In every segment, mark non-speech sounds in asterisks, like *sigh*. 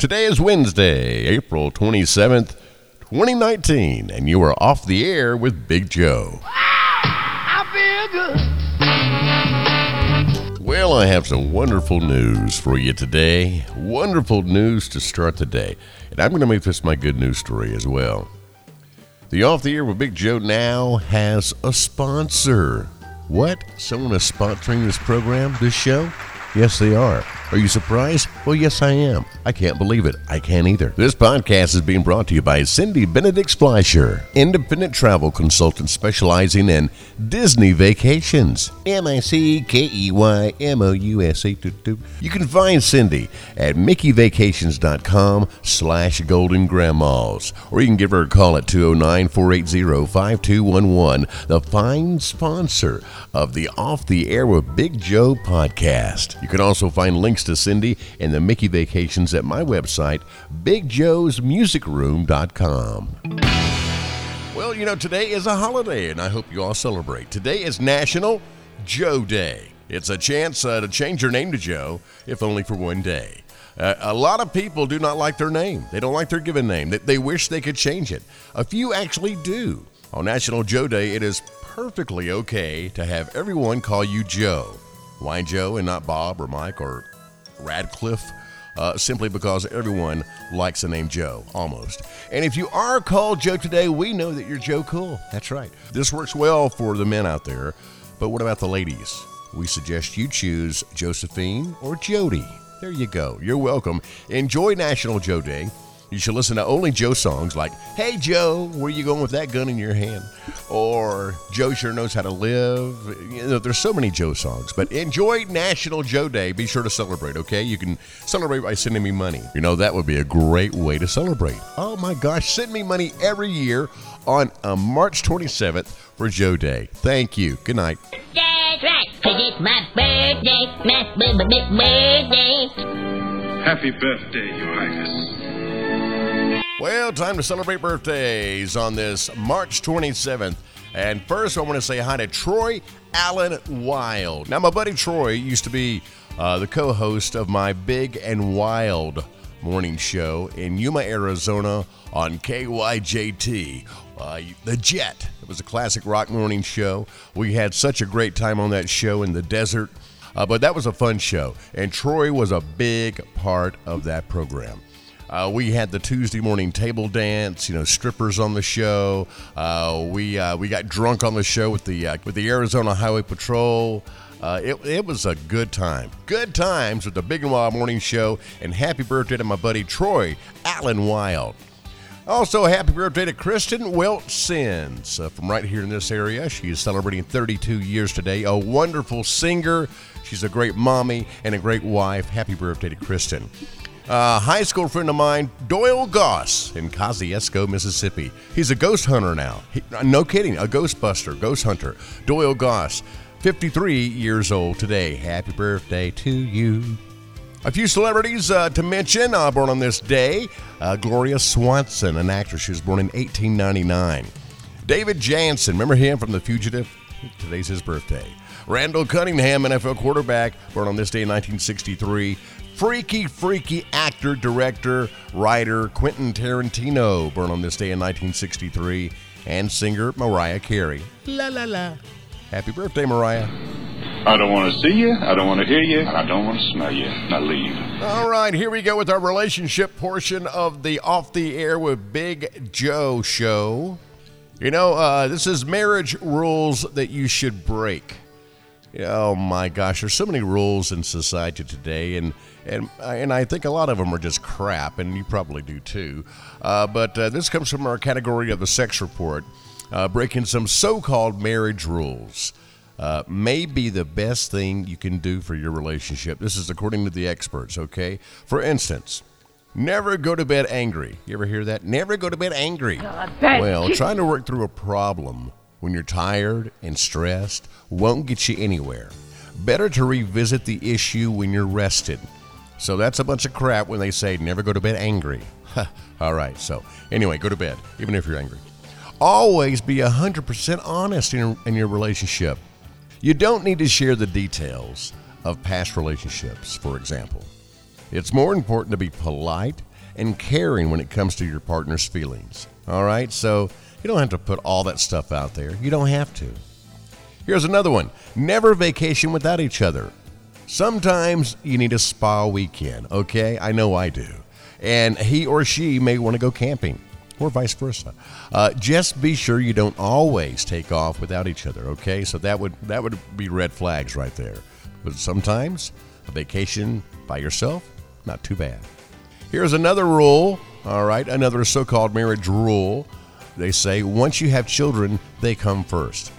Today is Wednesday, April 27th, 2019, and you are off the air with Big Joe. Ah, I feel good. Well, I have some wonderful news for you today. Wonderful news to start the day. And I'm going to make this my good news story as well. The Off the Air with Big Joe now has a sponsor. What? Someone is sponsoring this program, this show? Yes, they are. Are you surprised? Well, yes, I am. I can't believe it. I can't either. This podcast is being brought to you by Cindy Benedict Fleischer, independent travel consultant specializing in Disney vacations. M I C K E Y M O U S A. You can find Cindy at mickeyvacations.com slash golden grandmas, or you can give her a call at 209 480 5211, the fine sponsor of the Off the Air with Big Joe podcast. You can also find links to Cindy and the Mickey Vacations at my website, BigJoe'sMusicRoom.com. Well, you know, today is a holiday, and I hope you all celebrate. Today is National Joe Day. It's a chance uh, to change your name to Joe, if only for one day. Uh, a lot of people do not like their name. They don't like their given name. They, they wish they could change it. A few actually do. On National Joe Day, it is perfectly okay to have everyone call you Joe. Why Joe and not Bob or Mike or Radcliffe? Uh, simply because everyone likes the name Joe, almost. And if you are called Joe today, we know that you're Joe Cool. That's right. This works well for the men out there, but what about the ladies? We suggest you choose Josephine or Jody. There you go. You're welcome. Enjoy National Joe Day. You should listen to only Joe songs like Hey Joe, where you going with that gun in your hand? Or Joe sure knows how to live. You know, there's so many Joe songs, but enjoy National Joe Day. Be sure to celebrate, okay? You can celebrate by sending me money. You know, that would be a great way to celebrate. Oh my gosh, send me money every year on uh, March 27th for Joe Day. Thank you. Good night. That's right, 'cause it's my birthday, my b- b- b- birthday. Happy birthday, Your Highness. Well, time to celebrate birthdays on this March 27th. And first, I want to say hi to Troy Allen Wild. Now, my buddy Troy used to be uh, the co host of my Big and Wild morning show in Yuma, Arizona on KYJT. Uh, the Jet. It was a classic rock morning show. We had such a great time on that show in the desert. Uh, but that was a fun show. And Troy was a big part of that program. Uh, we had the Tuesday morning table dance, you know, strippers on the show. Uh, we uh, we got drunk on the show with the uh, with the Arizona Highway Patrol. Uh, it, it was a good time. Good times with the Big and Wild Morning Show. And happy birthday to my buddy Troy Allen Wild. Also, happy birthday to Kristen Wiltsins uh, from right here in this area. She is celebrating 32 years today. A wonderful singer. She's a great mommy and a great wife. Happy birthday to Kristen. Uh, high school friend of mine, Doyle Goss in Kosciusko, Mississippi. He's a ghost hunter now. He, no kidding, a ghostbuster, ghost hunter. Doyle Goss, 53 years old today. Happy birthday to you. A few celebrities uh, to mention uh, born on this day uh, Gloria Swanson, an actress. She was born in 1899. David Janssen, remember him from The Fugitive? Today's his birthday. Randall Cunningham, NFL quarterback, born on this day in 1963. Freaky, freaky actor, director, writer Quentin Tarantino, born on this day in 1963. And singer Mariah Carey. La la la. Happy birthday, Mariah. I don't want to see you, I don't want to hear you, I don't want to smell you. Now leave. All right, here we go with our relationship portion of the Off the Air with Big Joe show. You know, uh, this is marriage rules that you should break. Oh my gosh, there's so many rules in society today, and and and I think a lot of them are just crap, and you probably do too. Uh, but uh, this comes from our category of the sex report, uh, breaking some so-called marriage rules. Uh, may be the best thing you can do for your relationship. This is according to the experts. Okay, for instance. Never go to bed angry. You ever hear that? Never go to bed angry. Well, trying to work through a problem when you're tired and stressed won't get you anywhere. Better to revisit the issue when you're rested. So that's a bunch of crap when they say never go to bed angry. *laughs* All right, so anyway, go to bed, even if you're angry. Always be 100% honest in your, in your relationship. You don't need to share the details of past relationships, for example. It's more important to be polite and caring when it comes to your partner's feelings. All right? So you don't have to put all that stuff out there. You don't have to. Here's another one never vacation without each other. Sometimes you need a spa weekend, okay? I know I do. And he or she may want to go camping, or vice versa. Uh, just be sure you don't always take off without each other, okay? So that would that would be red flags right there. But sometimes a vacation by yourself, not too bad. Here's another rule, all right, another so called marriage rule. They say once you have children, they come first.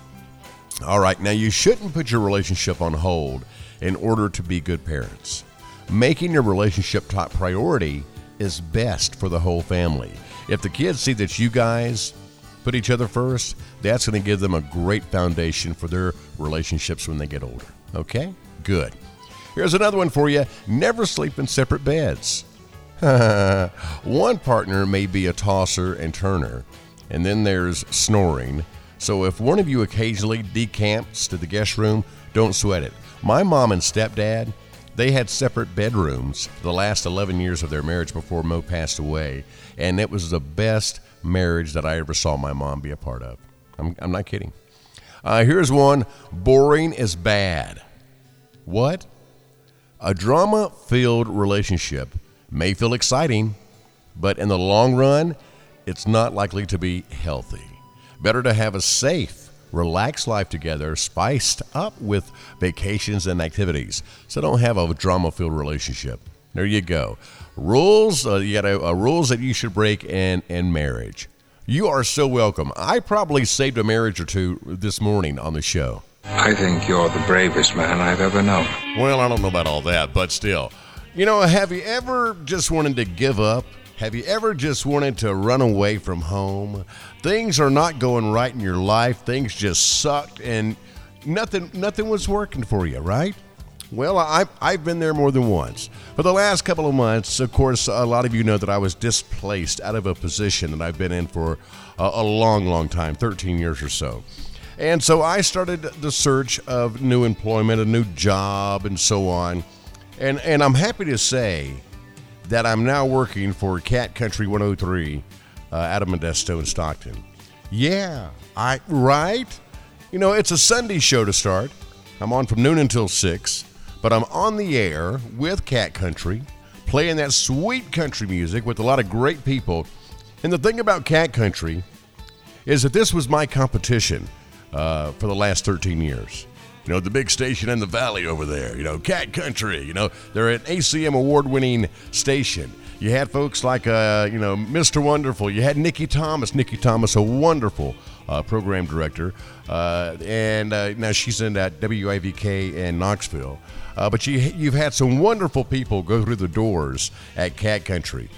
All right, now you shouldn't put your relationship on hold in order to be good parents. Making your relationship top priority is best for the whole family. If the kids see that you guys put each other first, that's going to give them a great foundation for their relationships when they get older. Okay? Good. Here's another one for you never sleep in separate beds. *laughs* one partner may be a tosser and turner, and then there's snoring. So if one of you occasionally decamps to the guest room, don't sweat it. My mom and stepdad, they had separate bedrooms the last 11 years of their marriage before Mo passed away, and it was the best marriage that I ever saw my mom be a part of. I'm, I'm not kidding. Uh, here's one boring is bad. What? A drama filled relationship may feel exciting, but in the long run, it's not likely to be healthy. Better to have a safe, relaxed life together, spiced up with vacations and activities. So don't have a drama filled relationship. There you go. Rules, uh, you got uh, rules that you should break in, in marriage. You are so welcome. I probably saved a marriage or two this morning on the show. I think you're the bravest man I've ever known. Well, I don't know about all that, but still. You know, have you ever just wanted to give up? Have you ever just wanted to run away from home? Things are not going right in your life. Things just sucked and nothing nothing was working for you, right? Well, I, I've been there more than once. For the last couple of months, of course, a lot of you know that I was displaced out of a position that I've been in for a, a long, long time 13 years or so. And so I started the search of new employment, a new job, and so on. And, and I'm happy to say that I'm now working for Kat Country 103 uh, out of Modesto and Stockton. Yeah, I right. You know, it's a Sunday show to start. I'm on from noon until six, but I'm on the air with Kat Country, playing that sweet country music with a lot of great people. And the thing about Kat Country is that this was my competition uh, for the last 13 years. You know, the big station in the valley over there, you know, Kat Country, you know, they're an ACM award winning station. You had folks like, uh, you know, Mr. Wonderful. You had Nikki Thomas. Nikki Thomas, a wonderful uh, program director. Uh, and uh, now she's in at WIVK in Knoxville. Uh, but you, you've had some wonderful people go through the doors at Kat Country.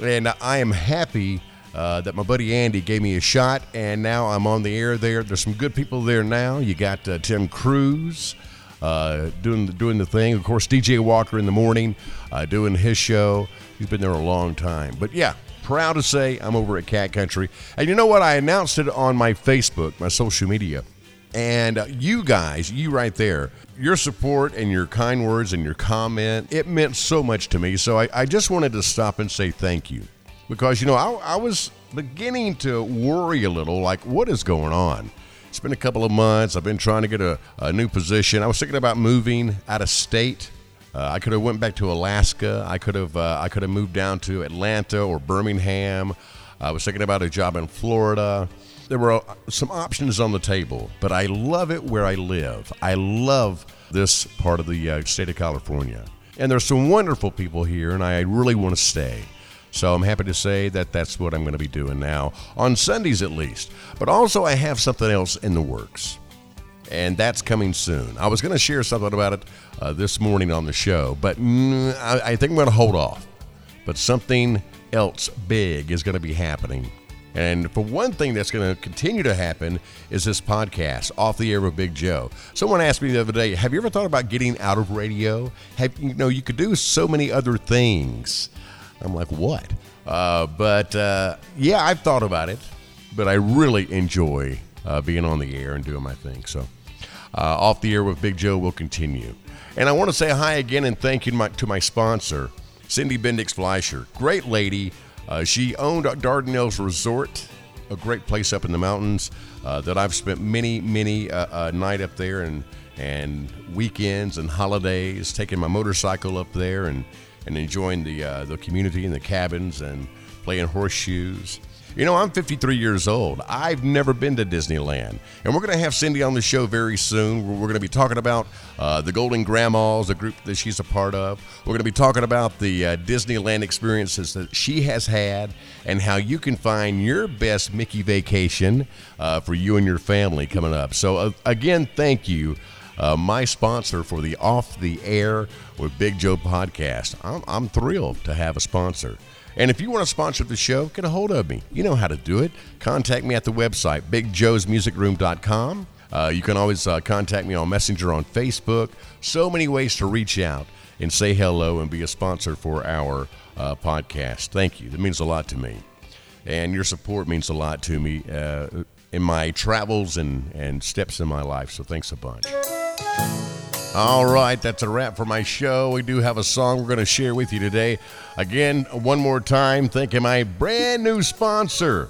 And I am happy uh, that my buddy Andy gave me a shot, and now I'm on the air there. There's some good people there now. You got uh, Tim Cruz uh, doing the, doing the thing. Of course, DJ Walker in the morning uh, doing his show. He's been there a long time. But yeah, proud to say I'm over at Kat Country. And you know what? I announced it on my Facebook, my social media. And uh, you guys, you right there, your support and your kind words and your comment, it meant so much to me. So I, I just wanted to stop and say thank you because you know I, I was beginning to worry a little like what is going on? It's been a couple of months. I've been trying to get a, a new position. I was thinking about moving out of state. Uh, i could have went back to alaska. I could have uh, i could have moved down to atlanta or birmingham. I was thinking about a job in florida. There were uh, some options on the table but i love it where i live. I love this part of the uh, state of california. And there's some wonderful people here and i really want to stay so I'm happy to say that that's what I'm going to be doing now, on Sundays at least. But also, I have something else in the works, and that's coming soon. I was going to share something about it uh, this morning on the show, but mm, I, I think I'm going to hold off. But something else big is going to be happening. And for one thing that's going to continue to happen is this podcast, Off the Air with Big Joe. Someone asked me the other day, have you ever thought about getting out of radio? Have you know you could do so many other things. I'm like, what? Uh, but uh, yeah, I've thought about it, but I really enjoy uh, being on the air and doing my thing. So, uh, off the air with Big Joe will continue. And I want to say hi again and thank you to my, to my sponsor, Cindy Bendix Fleischer, great lady. Uh, she owned Dardanelles Resort, a great place up in the mountains uh, that I've spent many, many uh, night up there and and weekends and holidays, taking my motorcycle up there and and enjoying the uh, the community and the cabins and playing horseshoes. You know, I'm 53 years old. I've never been to Disneyland. And we're going to have Cindy on the show very soon. We're going to be talking about uh, the Golden Grandmas, a group that she's a part of. We're going to be talking about the uh, Disneyland experiences that she has had and how you can find your best Mickey vacation uh, for you and your family coming up. So, uh, again, thank you. Uh, my sponsor for the Off the Air with Big Joe podcast. I'm, I'm thrilled to have a sponsor. And if you want to sponsor the show, get a hold of me. You know how to do it. Contact me at the website, bigjoesmusicroom.com. Uh, you can always uh, contact me on Messenger on Facebook. So many ways to reach out and say hello and be a sponsor for our uh, podcast. Thank you. That means a lot to me. And your support means a lot to me uh, in my travels and, and steps in my life. So thanks a bunch. All right, that's a wrap for my show. We do have a song we're going to share with you today. Again, one more time, thanking my brand new sponsor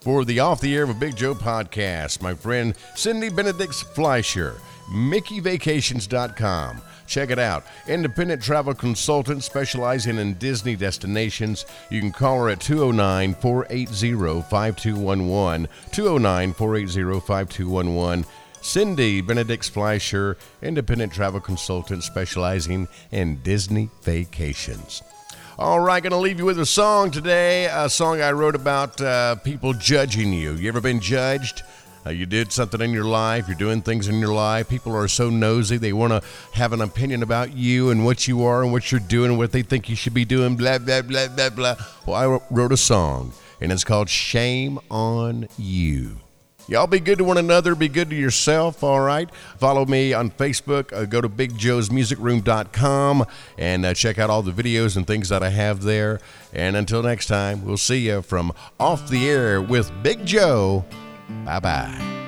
for the Off the Air with Big Joe podcast, my friend Cindy Benedicts Fleischer, MickeyVacations.com. Check it out. Independent travel consultant specializing in Disney destinations. You can call her at 209 480 5211. 209 480 5211. Cindy Benedicts Fleischer, independent travel consultant specializing in Disney vacations. All right, going to leave you with a song today, a song I wrote about uh, people judging you. You ever been judged? Uh, you did something in your life, you're doing things in your life. People are so nosy, they want to have an opinion about you and what you are and what you're doing and what they think you should be doing, blah, blah, blah, blah, blah. Well, I wrote a song, and it's called Shame on You. Y'all be good to one another, be good to yourself, all right? Follow me on Facebook. Uh, go to bigjoesmusicroom.com and uh, check out all the videos and things that I have there. And until next time, we'll see you from Off the Air with Big Joe. Bye bye.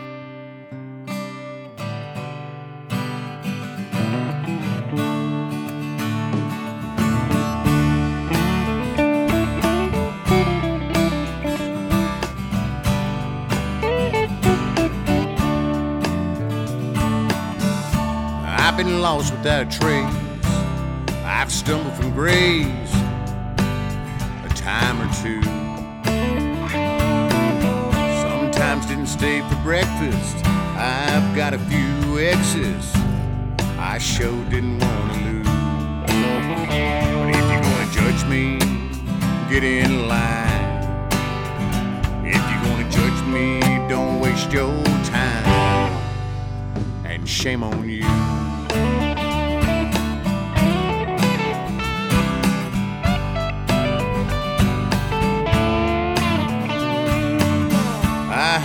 Without a trace. I've stumbled from grace a time or two. Sometimes didn't stay for breakfast. I've got a few exes I sure didn't want to lose. But if you're gonna judge me, get in line. If you're gonna judge me, don't waste your time. And shame on you.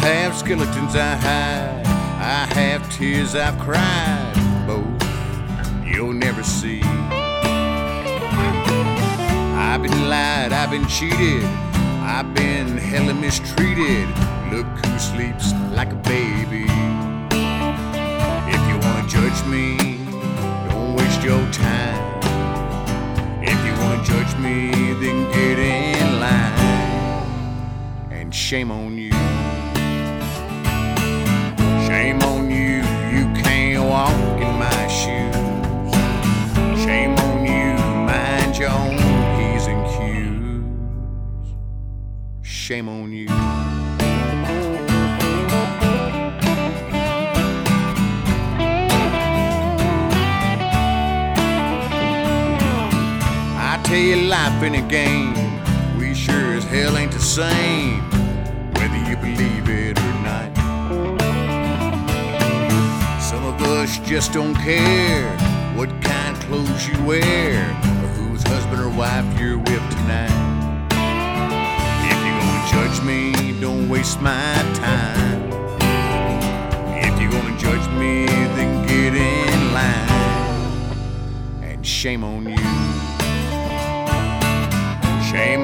Have skeletons I hide. I have tears I've cried. Both you'll never see. I've been lied, I've been cheated. I've been hella mistreated. Look who sleeps like a baby. If you wanna judge me, don't waste your time. If you wanna judge me, then get in line. And shame on you. Shame on you, you can't walk in my shoes. Shame on you, mind your own P's and Q's. Shame on you. I tell you, life in a game, we sure as hell ain't the same, just don't care what kind of clothes you wear or whose husband or wife you're with tonight. If you're gonna judge me, don't waste my time. If you're gonna judge me, then get in line. And shame on you. Shame